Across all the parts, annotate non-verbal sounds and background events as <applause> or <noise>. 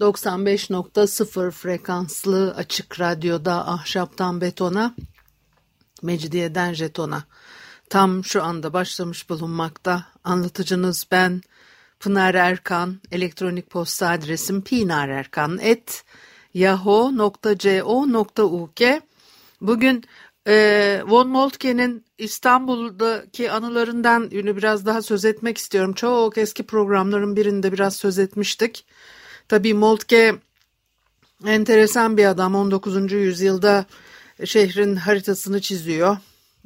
95.0 frekanslı açık radyoda ahşaptan betona, mecidiyeden jetona. Tam şu anda başlamış bulunmakta. Anlatıcınız ben Pınar Erkan. Elektronik posta adresim pinarerkan.yahoo.co.uk Bugün e, Von Moltke'nin İstanbul'daki anılarından ünlü biraz daha söz etmek istiyorum. Çok eski programların birinde biraz söz etmiştik. Tabii Moltke enteresan bir adam. 19. yüzyılda şehrin haritasını çiziyor.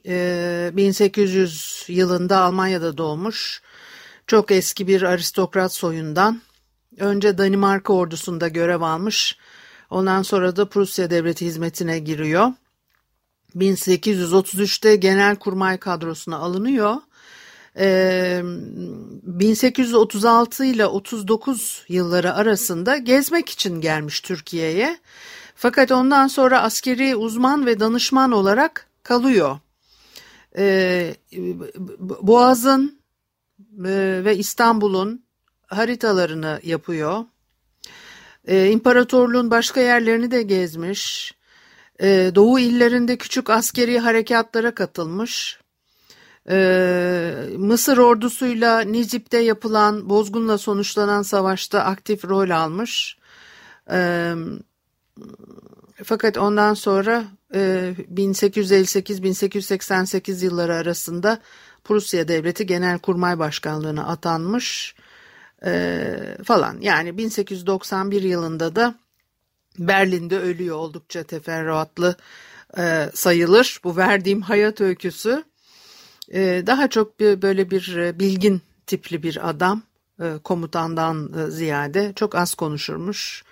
E, 1800 yılında Almanya'da doğmuş. Çok eski bir aristokrat soyundan. Önce Danimarka ordusunda görev almış. Ondan sonra da Prusya devleti hizmetine giriyor. 1833'te genelkurmay kadrosuna alınıyor. Ee, 1836 ile 39 yılları arasında gezmek için gelmiş Türkiye'ye. Fakat ondan sonra askeri uzman ve danışman olarak kalıyor. Boğaz'ın e, ve İstanbul'un haritalarını yapıyor. İmparatorluğun başka yerlerini de gezmiş. Doğu illerinde küçük askeri harekatlara katılmış. Ee, Mısır ordusuyla Nizip'te yapılan bozgunla sonuçlanan savaşta aktif rol almış. Ee, fakat ondan sonra 1858-1888 yılları arasında Prusya Devleti Genelkurmay Başkanlığı'na atanmış falan. Yani 1891 yılında da Berlin'de ölüyor oldukça teferruatlı e, sayılır. Bu verdiğim hayat öyküsü e, daha çok bir, böyle bir e, bilgin tipli bir adam e, komutandan e, ziyade çok az konuşurmuş.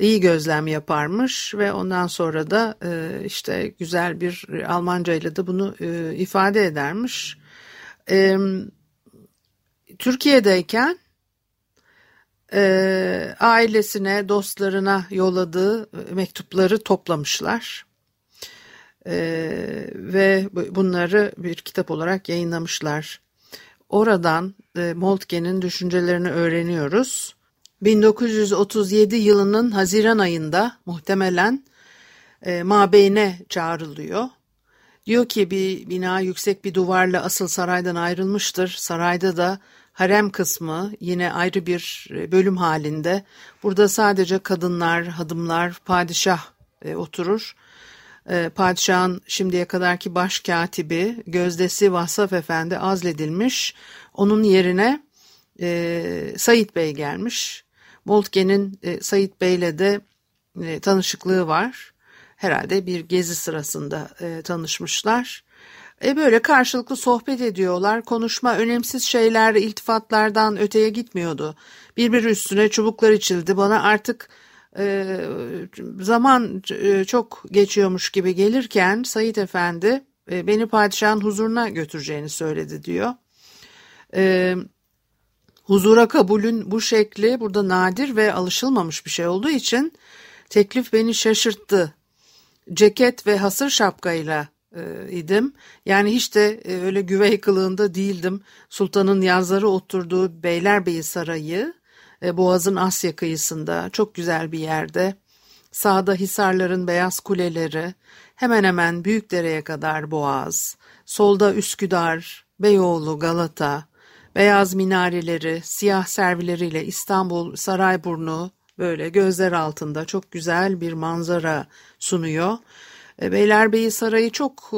iyi gözlem yaparmış ve ondan sonra da işte güzel bir Almanca ile de bunu ifade edermiş. Türkiye'deyken ailesine, dostlarına yolladığı mektupları toplamışlar. E, ve bunları bir kitap olarak yayınlamışlar. Oradan e, Moltke'nin düşüncelerini öğreniyoruz. 1937 yılının Haziran ayında muhtemelen e, mabeyne çağrılıyor. Diyor ki bir bina yüksek bir duvarla asıl saraydan ayrılmıştır. Sarayda da harem kısmı yine ayrı bir e, bölüm halinde. Burada sadece kadınlar, hadımlar, padişah e, oturur. E, padişahın şimdiye kadarki baş katibi Gözdesi Vasaf Efendi azledilmiş. Onun yerine e, Sayit Bey gelmiş. Moltke'nin e, Sayit Bey'le de e, tanışıklığı var. Herhalde bir gezi sırasında e, tanışmışlar. E böyle karşılıklı sohbet ediyorlar. Konuşma önemsiz şeyler, iltifatlardan öteye gitmiyordu. Birbiri üstüne çubuklar içildi. Bana artık e, zaman e, çok geçiyormuş gibi gelirken Sayit Efendi e, beni padişahın huzuruna götüreceğini söyledi diyor. E, huzura kabulün bu şekli burada nadir ve alışılmamış bir şey olduğu için teklif beni şaşırttı. Ceket ve hasır şapkayla e, idim. Yani hiç de e, öyle güvey kılığında değildim. Sultanın yazları oturduğu Beylerbeyi Sarayı Boğaz'ın Asya kıyısında çok güzel bir yerde. Sağda Hisarların beyaz kuleleri, hemen hemen Büyükdere'ye kadar Boğaz, solda Üsküdar, Beyoğlu, Galata, beyaz minareleri, siyah servileriyle İstanbul, Sarayburnu böyle gözler altında çok güzel bir manzara sunuyor. E, Beylerbeyi Sarayı çok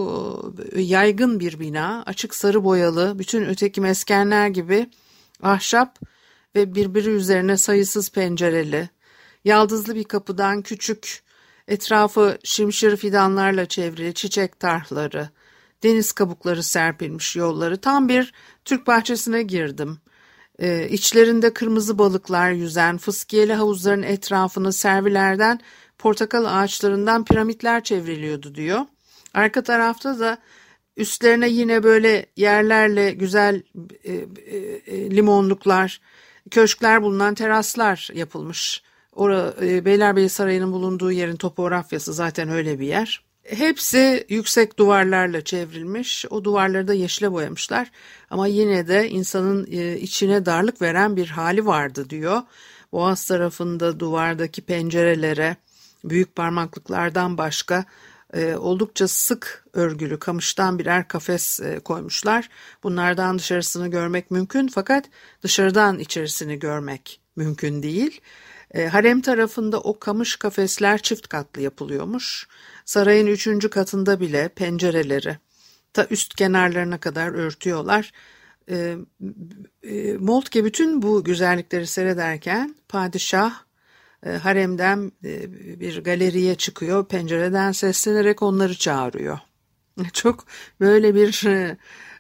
e, yaygın bir bina, açık sarı boyalı, bütün öteki meskenler gibi ahşap ve birbiri üzerine sayısız pencereli, yaldızlı bir kapıdan küçük, etrafı şimşir fidanlarla çevrili çiçek tarhları, deniz kabukları serpilmiş yolları, tam bir Türk bahçesine girdim. E, içlerinde kırmızı balıklar yüzen fıskiyeli havuzların etrafını servilerden portakal ağaçlarından piramitler çevriliyordu diyor. Arka tarafta da üstlerine yine böyle yerlerle güzel e, e, e, limonluklar, köşkler bulunan teraslar yapılmış. Ora, e, Beylerbeyi Sarayı'nın bulunduğu yerin topografyası zaten öyle bir yer. Hepsi yüksek duvarlarla çevrilmiş. O duvarları da yeşile boyamışlar. Ama yine de insanın e, içine darlık veren bir hali vardı diyor. Boğaz tarafında duvardaki pencerelere büyük parmaklıklardan başka e, oldukça sık örgülü kamıştan birer kafes e, koymuşlar. Bunlardan dışarısını görmek mümkün fakat dışarıdan içerisini görmek mümkün değil. E, harem tarafında o kamış kafesler çift katlı yapılıyormuş. Sarayın üçüncü katında bile pencereleri ta üst kenarlarına kadar örtüyorlar. E, e, Moltke bütün bu güzellikleri seyrederken padişah haremden e, bir galeriye çıkıyor. Pencereden seslenerek onları çağırıyor. <laughs> Çok böyle bir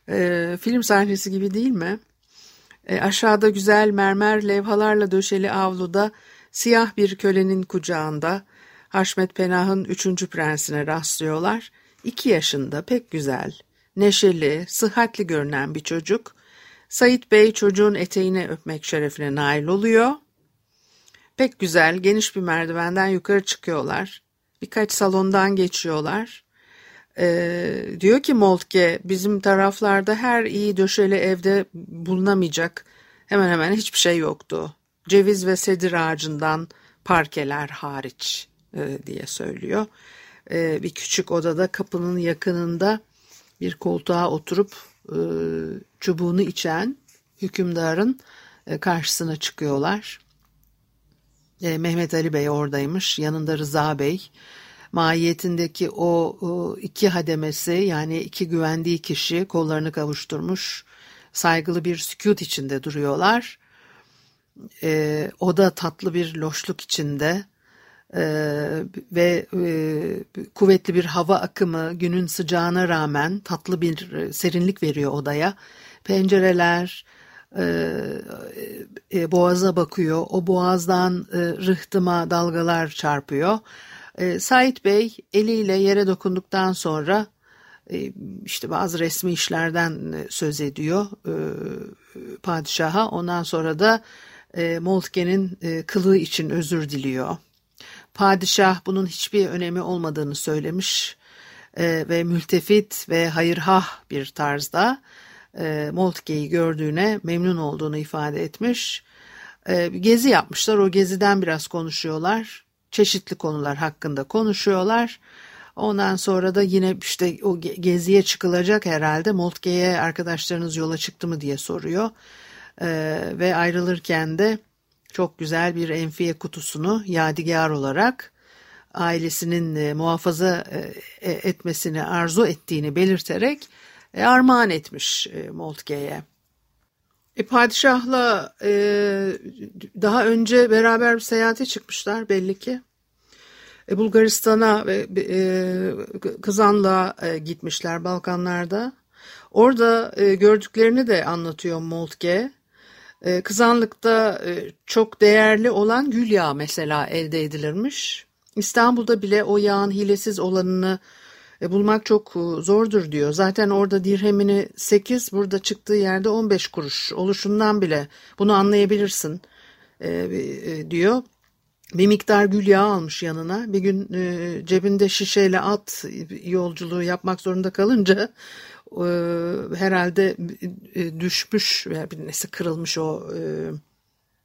e, film sahnesi gibi değil mi? E, aşağıda güzel mermer levhalarla döşeli avluda siyah bir kölenin kucağında Haşmet Penah'ın üçüncü prensine rastlıyorlar. İki yaşında pek güzel, neşeli, sıhhatli görünen bir çocuk. Sait Bey çocuğun eteğine öpmek şerefine nail oluyor. Pek güzel, geniş bir merdivenden yukarı çıkıyorlar. Birkaç salondan geçiyorlar. Ee, diyor ki Moltke, bizim taraflarda her iyi döşeli evde bulunamayacak hemen hemen hiçbir şey yoktu. Ceviz ve sedir ağacından parkeler hariç e, diye söylüyor. E, bir küçük odada kapının yakınında bir koltuğa oturup e, çubuğunu içen hükümdarın e, karşısına çıkıyorlar. E, Mehmet Ali Bey oradaymış. Yanında Rıza Bey. Mahiyetindeki o, o iki hademesi yani iki güvendiği kişi kollarını kavuşturmuş. Saygılı bir sükut içinde duruyorlar. E, o da tatlı bir loşluk içinde e, ve e, kuvvetli bir hava akımı günün sıcağına rağmen tatlı bir e, serinlik veriyor odaya. Pencereler, e, e, boğaza bakıyor. O boğazdan e, rıhtıma dalgalar çarpıyor. E, Sait Bey eliyle yere dokunduktan sonra e, işte bazı resmi işlerden e, söz ediyor e, padişaha. Ondan sonra da e, Moltke'nin e, kılığı için özür diliyor. Padişah bunun hiçbir önemi olmadığını söylemiş e, ve mültefit ve hayırhah bir tarzda e, Moltke'yi gördüğüne memnun olduğunu ifade etmiş. E, gezi yapmışlar. O geziden biraz konuşuyorlar. Çeşitli konular hakkında konuşuyorlar. Ondan sonra da yine işte o geziye çıkılacak herhalde. Moltke'ye arkadaşlarınız yola çıktı mı diye soruyor. E, ve ayrılırken de çok güzel bir enfiye kutusunu yadigar olarak ailesinin e, muhafaza e, etmesini arzu ettiğini belirterek e, armağan etmiş e, Moltke'ye. E, padişahla e, daha önce beraber bir seyahate çıkmışlar belli ki. E, Bulgaristan'a ve e, Kızan'la e, gitmişler Balkanlarda. Orada e, gördüklerini de anlatıyor Moltke. E, kızanlıkta e, çok değerli olan gül yağı mesela elde edilirmiş. İstanbul'da bile o yağın hilesiz olanını e, bulmak çok e, zordur diyor. Zaten orada dirhemini 8 burada çıktığı yerde 15 kuruş oluşundan bile bunu anlayabilirsin e, diyor. Bir miktar gül yağı almış yanına. Bir gün cebinde şişeyle at yolculuğu yapmak zorunda kalınca herhalde düşmüş veya bir nesi kırılmış o e,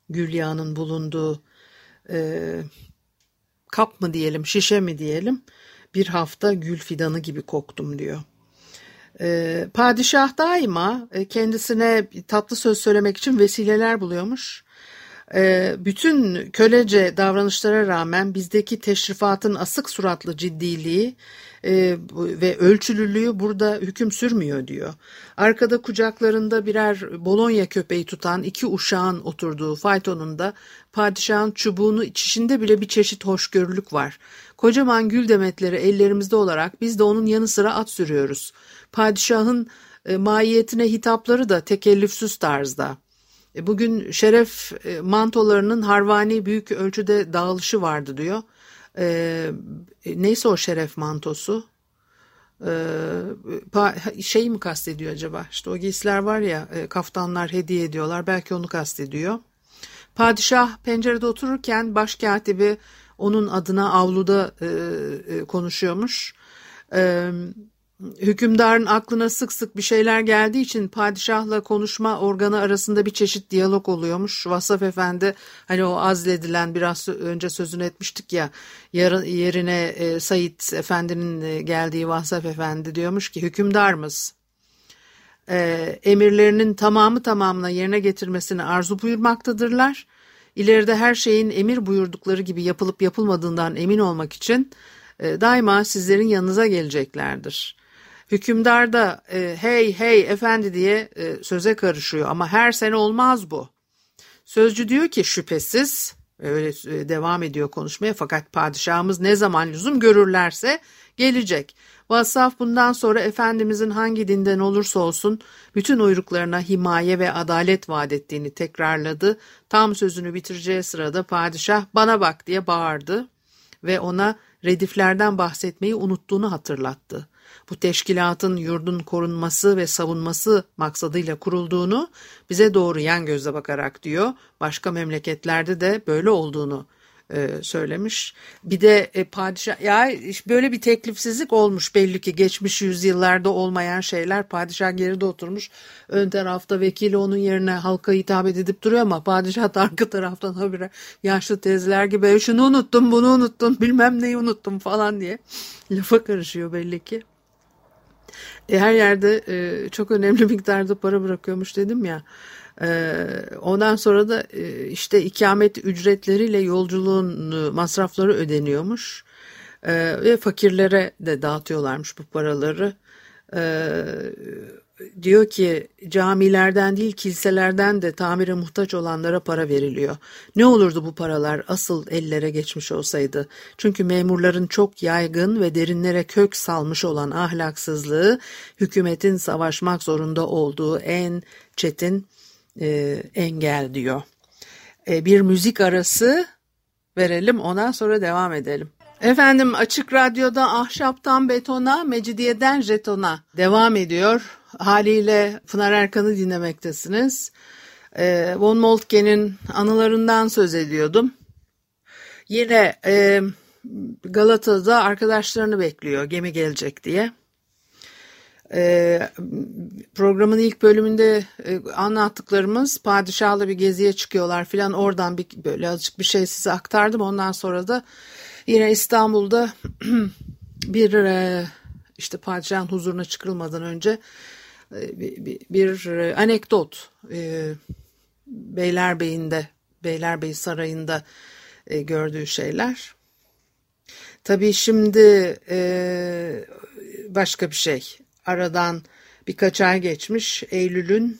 gül yağının bulunduğu kap mı diyelim şişe mi diyelim bir hafta gül fidanı gibi koktum diyor. Ee, padişah daima e, kendisine tatlı söz söylemek için vesileler buluyormuş. Ee, bütün kölece davranışlara rağmen bizdeki teşrifatın asık suratlı ciddiliği e, ve ölçülülüğü burada hüküm sürmüyor diyor. Arkada kucaklarında birer Bolonya köpeği tutan iki uşağın oturduğu faytonunda padişahın çubuğunu içişinde bile bir çeşit hoşgörülük var. Kocaman gül demetleri ellerimizde olarak biz de onun yanı sıra at sürüyoruz. Padişahın e, mahiyetine hitapları da tekellüfsüz tarzda. E, bugün şeref e, mantolarının harvani büyük ölçüde dağılışı vardı diyor. E, neyse o şeref mantosu? şey mi kastediyor acaba? İşte o giysiler var ya kaftanlar hediye ediyorlar. Belki onu kastediyor. Padişah pencerede otururken başkatibi onun adına avluda konuşuyormuş. Evet hükümdarın aklına sık sık bir şeyler geldiği için padişahla konuşma organı arasında bir çeşit diyalog oluyormuş. Vasaf Efendi hani o azledilen biraz önce sözünü etmiştik ya yerine e, Said Efendi'nin e, geldiği Vasaf Efendi diyormuş ki hükümdarımız e, emirlerinin tamamı tamamına yerine getirmesini arzu buyurmaktadırlar. İleride her şeyin emir buyurdukları gibi yapılıp yapılmadığından emin olmak için e, daima sizlerin yanınıza geleceklerdir. Hükümdar da e, hey hey efendi diye e, söze karışıyor ama her sene olmaz bu. Sözcü diyor ki şüphesiz öyle e, devam ediyor konuşmaya fakat padişahımız ne zaman lüzum görürlerse gelecek. Vassaf bundan sonra Efendimizin hangi dinden olursa olsun bütün uyruklarına himaye ve adalet vaat ettiğini tekrarladı. Tam sözünü bitireceği sırada padişah bana bak diye bağırdı ve ona rediflerden bahsetmeyi unuttuğunu hatırlattı bu teşkilatın yurdun korunması ve savunması maksadıyla kurulduğunu bize doğru yan gözle bakarak diyor. Başka memleketlerde de böyle olduğunu e, söylemiş. Bir de e, padişah ya böyle bir teklifsizlik olmuş belli ki geçmiş yüzyıllarda olmayan şeyler padişah geride oturmuş ön tarafta vekili onun yerine halka hitap edip duruyor ama padişah da arka taraftan habire yaşlı teyzeler gibi şunu unuttum bunu unuttum bilmem neyi unuttum falan diye lafa karışıyor belli ki. E, her yerde e, çok önemli <laughs> miktarda para bırakıyormuş dedim ya. E, ondan sonra da e, işte ikamet ücretleriyle yolculuğun e, masrafları ödeniyormuş. E, ve fakirlere de dağıtıyorlarmış bu paraları. E, diyor ki camilerden değil kiliselerden de tamire muhtaç olanlara para veriliyor. Ne olurdu bu paralar asıl ellere geçmiş olsaydı? Çünkü memurların çok yaygın ve derinlere kök salmış olan ahlaksızlığı hükümetin savaşmak zorunda olduğu en çetin e, engel diyor. E, bir müzik arası verelim ondan sonra devam edelim. Efendim Açık Radyo'da ahşaptan betona, mecidiyeden jetona devam ediyor. Haliyle Pınar Erkan'ı dinlemektesiniz. E, Von Moltke'nin anılarından söz ediyordum. Yine e, Galata'da arkadaşlarını bekliyor gemi gelecek diye. E, programın ilk bölümünde e, anlattıklarımız padişahla bir geziye çıkıyorlar filan oradan bir böyle azıcık bir şey size aktardım. Ondan sonra da Yine İstanbul'da <clears throat> bir e, işte padişahın huzuruna çıkılmadan önce bir, e, anekdot Beylerbeyi'nde Beylerbeyi Sarayı'nda gördüğü şeyler. Tabii şimdi başka bir şey. Aradan birkaç ay geçmiş. Eylül'ün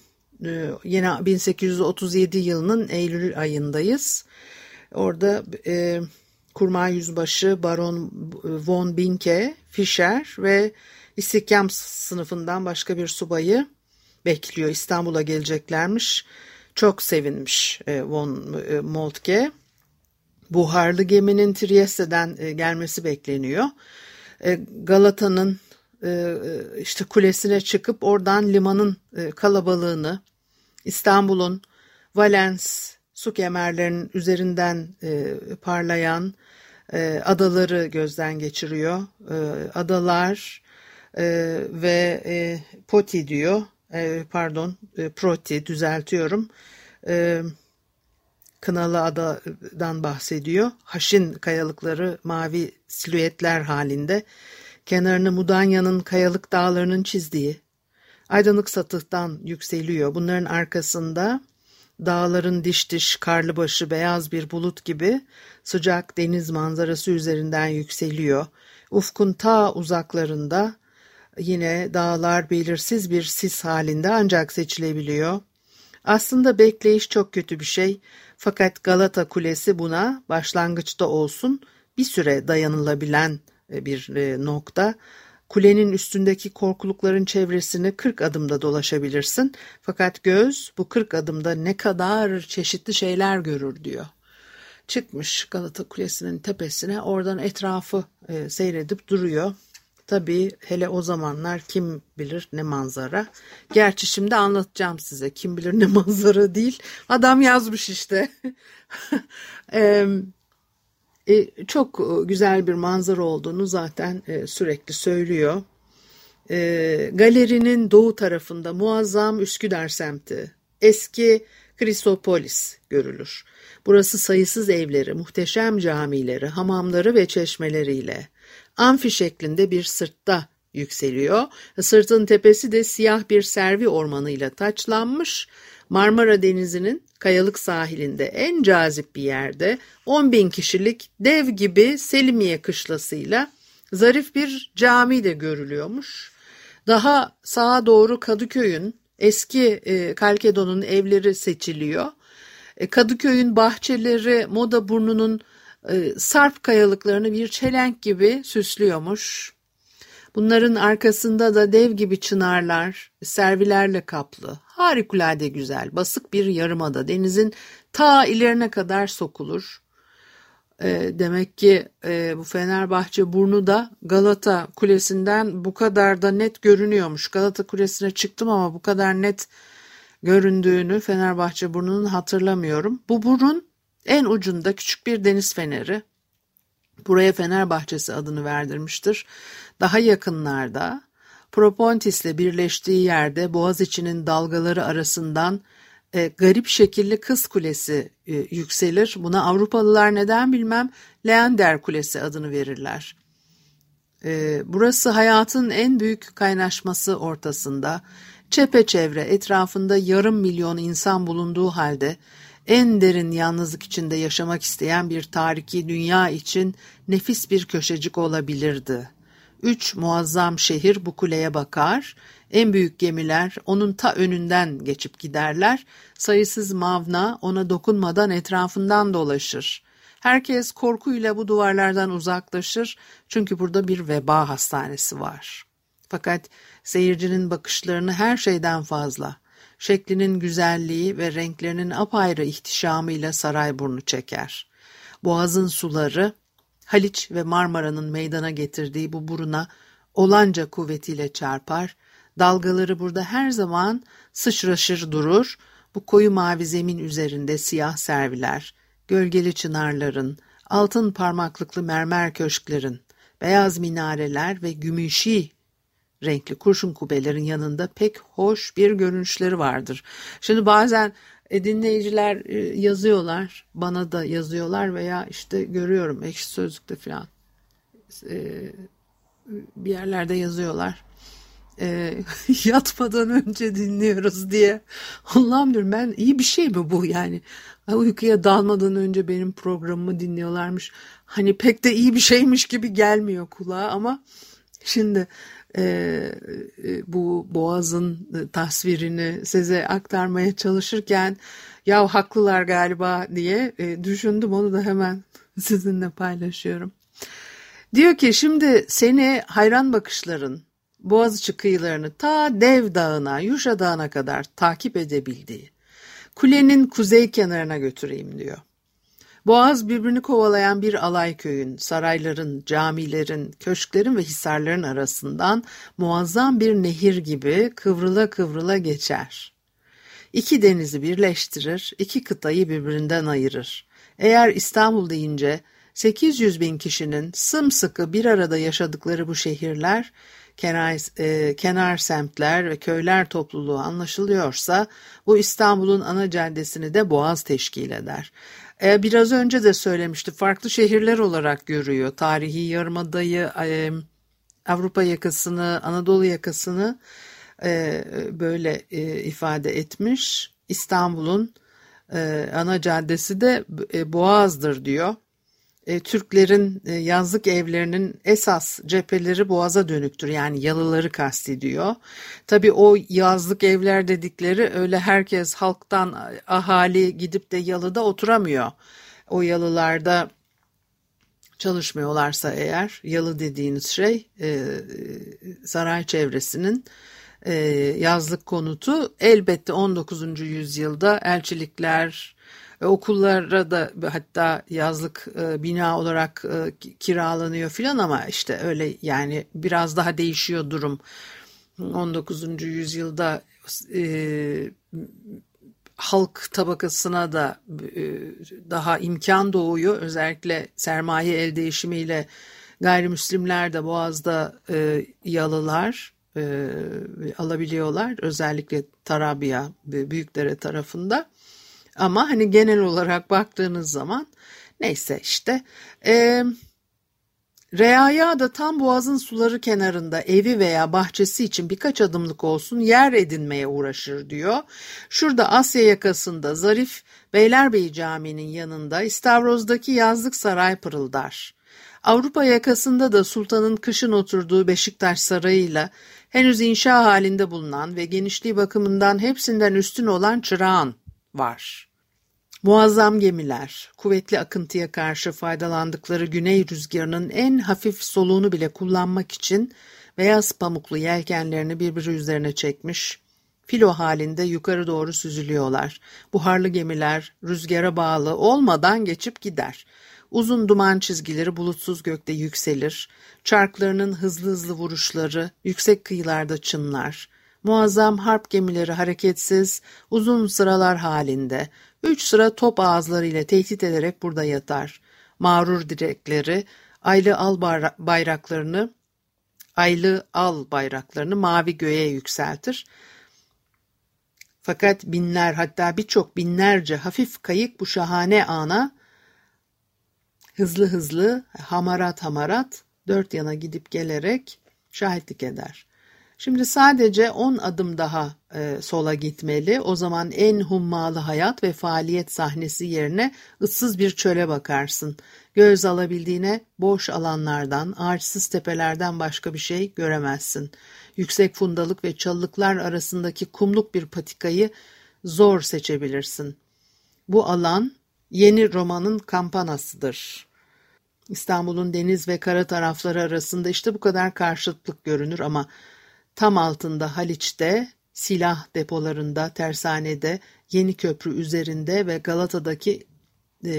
yine 1837 yılının Eylül ayındayız. Orada Kurmay Yüzbaşı Baron von Binke, Fischer ve İstihdam sınıfından başka bir subayı bekliyor. İstanbul'a geleceklermiş. Çok sevinmiş e, von e, Moltke. Buharlı geminin Trieste'den e, gelmesi bekleniyor. Galata'nın işte kulesine çıkıp oradan limanın kalabalığını, İstanbul'un Valens, su kemerlerinin üzerinden parlayan adaları gözden geçiriyor. Adalar e, ve e, Poti diyor, e, pardon e, Proti düzeltiyorum. E, Kınalı Ada'dan bahsediyor. Haşin kayalıkları mavi silüetler halinde. Kenarını Mudanya'nın kayalık dağlarının çizdiği. Aydınlık satıhtan yükseliyor. Bunların arkasında Dağların diş diş karlı başı beyaz bir bulut gibi sıcak deniz manzarası üzerinden yükseliyor. Ufkun ta uzaklarında yine dağlar belirsiz bir sis halinde ancak seçilebiliyor. Aslında bekleyiş çok kötü bir şey fakat Galata Kulesi buna başlangıçta olsun bir süre dayanılabilen e, bir e, nokta. Kulenin üstündeki korkulukların çevresini 40 adımda dolaşabilirsin. Fakat göz bu 40 adımda ne kadar çeşitli şeyler görür diyor. Çıkmış Galata Kulesi'nin tepesine oradan etrafı e, seyredip duruyor. Tabii hele o zamanlar kim bilir ne manzara. Gerçi şimdi anlatacağım size kim bilir ne <laughs> manzara değil. Adam yazmış işte. <laughs> e, e, çok güzel bir manzara olduğunu zaten e, sürekli söylüyor. E, galerinin doğu tarafında muazzam Üsküdar semti, eski Kristopolis görülür. Burası sayısız evleri, muhteşem camileri, hamamları ve çeşmeleriyle amfi şeklinde bir sırtta yükseliyor. Sırtın tepesi de siyah bir servi ormanıyla taçlanmış. Marmara Denizi'nin kayalık sahilinde en cazip bir yerde 10 bin kişilik dev gibi Selimiye kışlasıyla zarif bir cami de görülüyormuş. Daha sağa doğru Kadıköy'ün eski e, Kalkedon'un evleri seçiliyor. E, Kadıköy'ün bahçeleri Moda Burnu'nun sarp kayalıklarını bir çelenk gibi süslüyormuş. Bunların arkasında da dev gibi çınarlar, servilerle kaplı. Harikulade güzel, basık bir yarımada. Denizin ta ilerine kadar sokulur. E, demek ki e, bu Fenerbahçe burnu da Galata Kulesi'nden bu kadar da net görünüyormuş. Galata Kulesi'ne çıktım ama bu kadar net göründüğünü Fenerbahçe burnunun hatırlamıyorum. Bu burun en ucunda küçük bir deniz feneri. Buraya Fenerbahçesi adını verdirmiştir. Daha yakınlarda Propontis'le birleştiği yerde Boğaziçi'nin dalgaları arasından e, garip şekilli Kız Kulesi e, yükselir. Buna Avrupalılar neden bilmem Leander Kulesi adını verirler. E, burası hayatın en büyük kaynaşması ortasında. Çepeçevre etrafında yarım milyon insan bulunduğu halde en derin yalnızlık içinde yaşamak isteyen bir tariki dünya için nefis bir köşecik olabilirdi. Üç muazzam şehir bu kuleye bakar, en büyük gemiler onun ta önünden geçip giderler, sayısız mavna ona dokunmadan etrafından dolaşır. Herkes korkuyla bu duvarlardan uzaklaşır çünkü burada bir veba hastanesi var. Fakat seyircinin bakışlarını her şeyden fazla, şeklinin güzelliği ve renklerinin apayrı ihtişamıyla Sarayburnu çeker. Boğazın suları, Haliç ve Marmara'nın meydana getirdiği bu buruna olanca kuvvetiyle çarpar, dalgaları burada her zaman sıçraşır durur, bu koyu mavi zemin üzerinde siyah serviler, gölgeli çınarların, altın parmaklıklı mermer köşklerin, beyaz minareler ve gümüşi renkli kurşun kubelerin yanında pek hoş bir görünüşleri vardır. Şimdi bazen e, dinleyiciler e, yazıyorlar, bana da yazıyorlar veya işte görüyorum ekşi sözlükte falan e, bir yerlerde yazıyorlar. E, <laughs> yatmadan önce dinliyoruz diye. Allah'ım diyorum ben iyi bir şey mi bu yani? Uykuya dalmadan önce benim programımı dinliyorlarmış. Hani pek de iyi bir şeymiş gibi gelmiyor kulağa ama şimdi e, e, bu boğazın tasvirini size aktarmaya çalışırken ya haklılar galiba diye e, düşündüm onu da hemen <laughs> sizinle paylaşıyorum. Diyor ki şimdi seni hayran bakışların Boğaziçi kıyılarını ta Dev Dağı'na, Yuşa Dağı'na kadar takip edebildiği, kulenin kuzey kenarına götüreyim diyor. Boğaz birbirini kovalayan bir alay köyün, sarayların, camilerin, köşklerin ve hisarların arasından muazzam bir nehir gibi kıvrıla kıvrıla geçer. İki denizi birleştirir, iki kıtayı birbirinden ayırır. Eğer İstanbul deyince 800 bin kişinin sımsıkı bir arada yaşadıkları bu şehirler, kenar, e, kenar semtler ve köyler topluluğu anlaşılıyorsa bu İstanbul'un ana caddesini de Boğaz teşkil eder. E, biraz önce de söylemişti farklı şehirler olarak görüyor. Tarihi Yarımada'yı, e, Avrupa yakasını, Anadolu yakasını e, böyle e, ifade etmiş. İstanbul'un e, ana caddesi de Boğaz'dır diyor Türklerin e, yazlık evlerinin esas cepheleri boğaza dönüktür. Yani yalıları kastediyor. Tabi o yazlık evler dedikleri öyle herkes halktan ahali gidip de yalıda oturamıyor. O yalılarda çalışmıyorlarsa eğer yalı dediğiniz şey e, saray çevresinin e, yazlık konutu elbette 19. yüzyılda elçilikler e, okullara da hatta yazlık e, bina olarak e, kiralanıyor filan ama işte öyle yani biraz daha değişiyor durum. 19. yüzyılda e, halk tabakasına da e, daha imkan doğuyor. Özellikle sermaye el değişimiyle gayrimüslimler de Boğaz'da e, yalılar e, alabiliyorlar. Özellikle Tarabya, Büyükdere tarafında. Ama hani genel olarak baktığınız zaman neyse işte... E, Reaya da tam boğazın suları kenarında evi veya bahçesi için birkaç adımlık olsun yer edinmeye uğraşır diyor. Şurada Asya yakasında Zarif Beylerbeyi Camii'nin yanında İstavroz'daki yazlık saray pırıldar. Avrupa yakasında da sultanın kışın oturduğu Beşiktaş Sarayı'yla henüz inşa halinde bulunan ve genişliği bakımından hepsinden üstün olan Çırağan var. Muazzam gemiler, kuvvetli akıntıya karşı faydalandıkları güney rüzgarının en hafif soluğunu bile kullanmak için beyaz pamuklu yelkenlerini birbiri üzerine çekmiş, filo halinde yukarı doğru süzülüyorlar. Buharlı gemiler rüzgara bağlı olmadan geçip gider. Uzun duman çizgileri bulutsuz gökte yükselir. Çarklarının hızlı hızlı vuruşları yüksek kıyılarda çınlar. Muazzam harp gemileri hareketsiz, uzun sıralar halinde, üç sıra top ağızları ile tehdit ederek burada yatar. Mağrur direkleri, aylı al bayraklarını, aylı al bayraklarını mavi göğe yükseltir. Fakat binler hatta birçok binlerce hafif kayık bu şahane ana hızlı hızlı hamarat hamarat dört yana gidip gelerek şahitlik eder. Şimdi sadece 10 adım daha e, sola gitmeli. O zaman en hummalı hayat ve faaliyet sahnesi yerine ıssız bir çöle bakarsın. Göz alabildiğine boş alanlardan, ağaçsız tepelerden başka bir şey göremezsin. Yüksek fundalık ve çalılıklar arasındaki kumluk bir patikayı zor seçebilirsin. Bu alan yeni romanın kampanasıdır. İstanbul'un deniz ve kara tarafları arasında işte bu kadar karşıtlık görünür ama Tam altında Haliç'te, silah depolarında, tersanede, Yeni Köprü üzerinde ve Galata'daki e,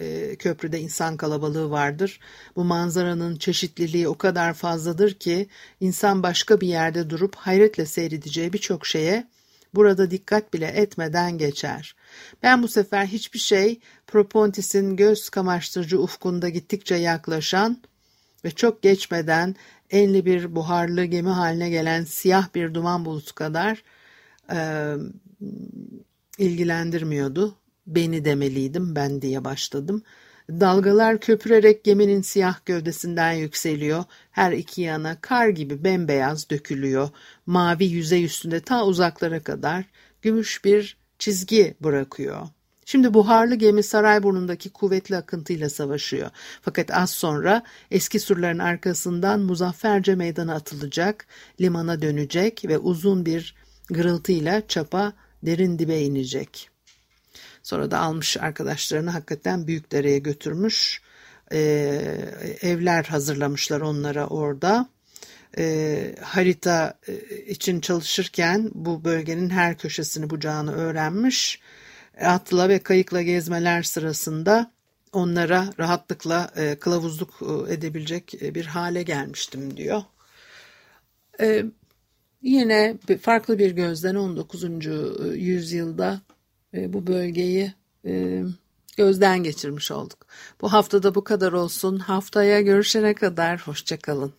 e, köprüde insan kalabalığı vardır. Bu manzaranın çeşitliliği o kadar fazladır ki insan başka bir yerde durup hayretle seyredeceği birçok şeye burada dikkat bile etmeden geçer. Ben bu sefer hiçbir şey Propontis'in göz kamaştırıcı ufkunda gittikçe yaklaşan ve çok geçmeden enli bir buharlı gemi haline gelen siyah bir duman bulutu kadar e, ilgilendirmiyordu. Beni demeliydim ben diye başladım. Dalgalar köpürerek geminin siyah gövdesinden yükseliyor. Her iki yana kar gibi bembeyaz dökülüyor. Mavi yüzey üstünde ta uzaklara kadar gümüş bir çizgi bırakıyor. Şimdi buharlı gemi Sarayburnu'ndaki kuvvetli akıntıyla savaşıyor. Fakat az sonra eski surların arkasından muzafferce meydana atılacak, limana dönecek ve uzun bir gırıltıyla çapa derin dibe inecek. Sonra da almış arkadaşlarını hakikaten büyük dereye götürmüş. Ee, evler hazırlamışlar onlara orada. Ee, harita e, için çalışırken bu bölgenin her köşesini bucağını öğrenmiş atla ve kayıkla gezmeler sırasında onlara rahatlıkla e, kılavuzluk e, edebilecek e, bir hale gelmiştim diyor. E, yine farklı bir gözden 19. E, yüzyılda e, bu bölgeyi e, gözden geçirmiş olduk. Bu haftada bu kadar olsun. Haftaya görüşene kadar hoşçakalın.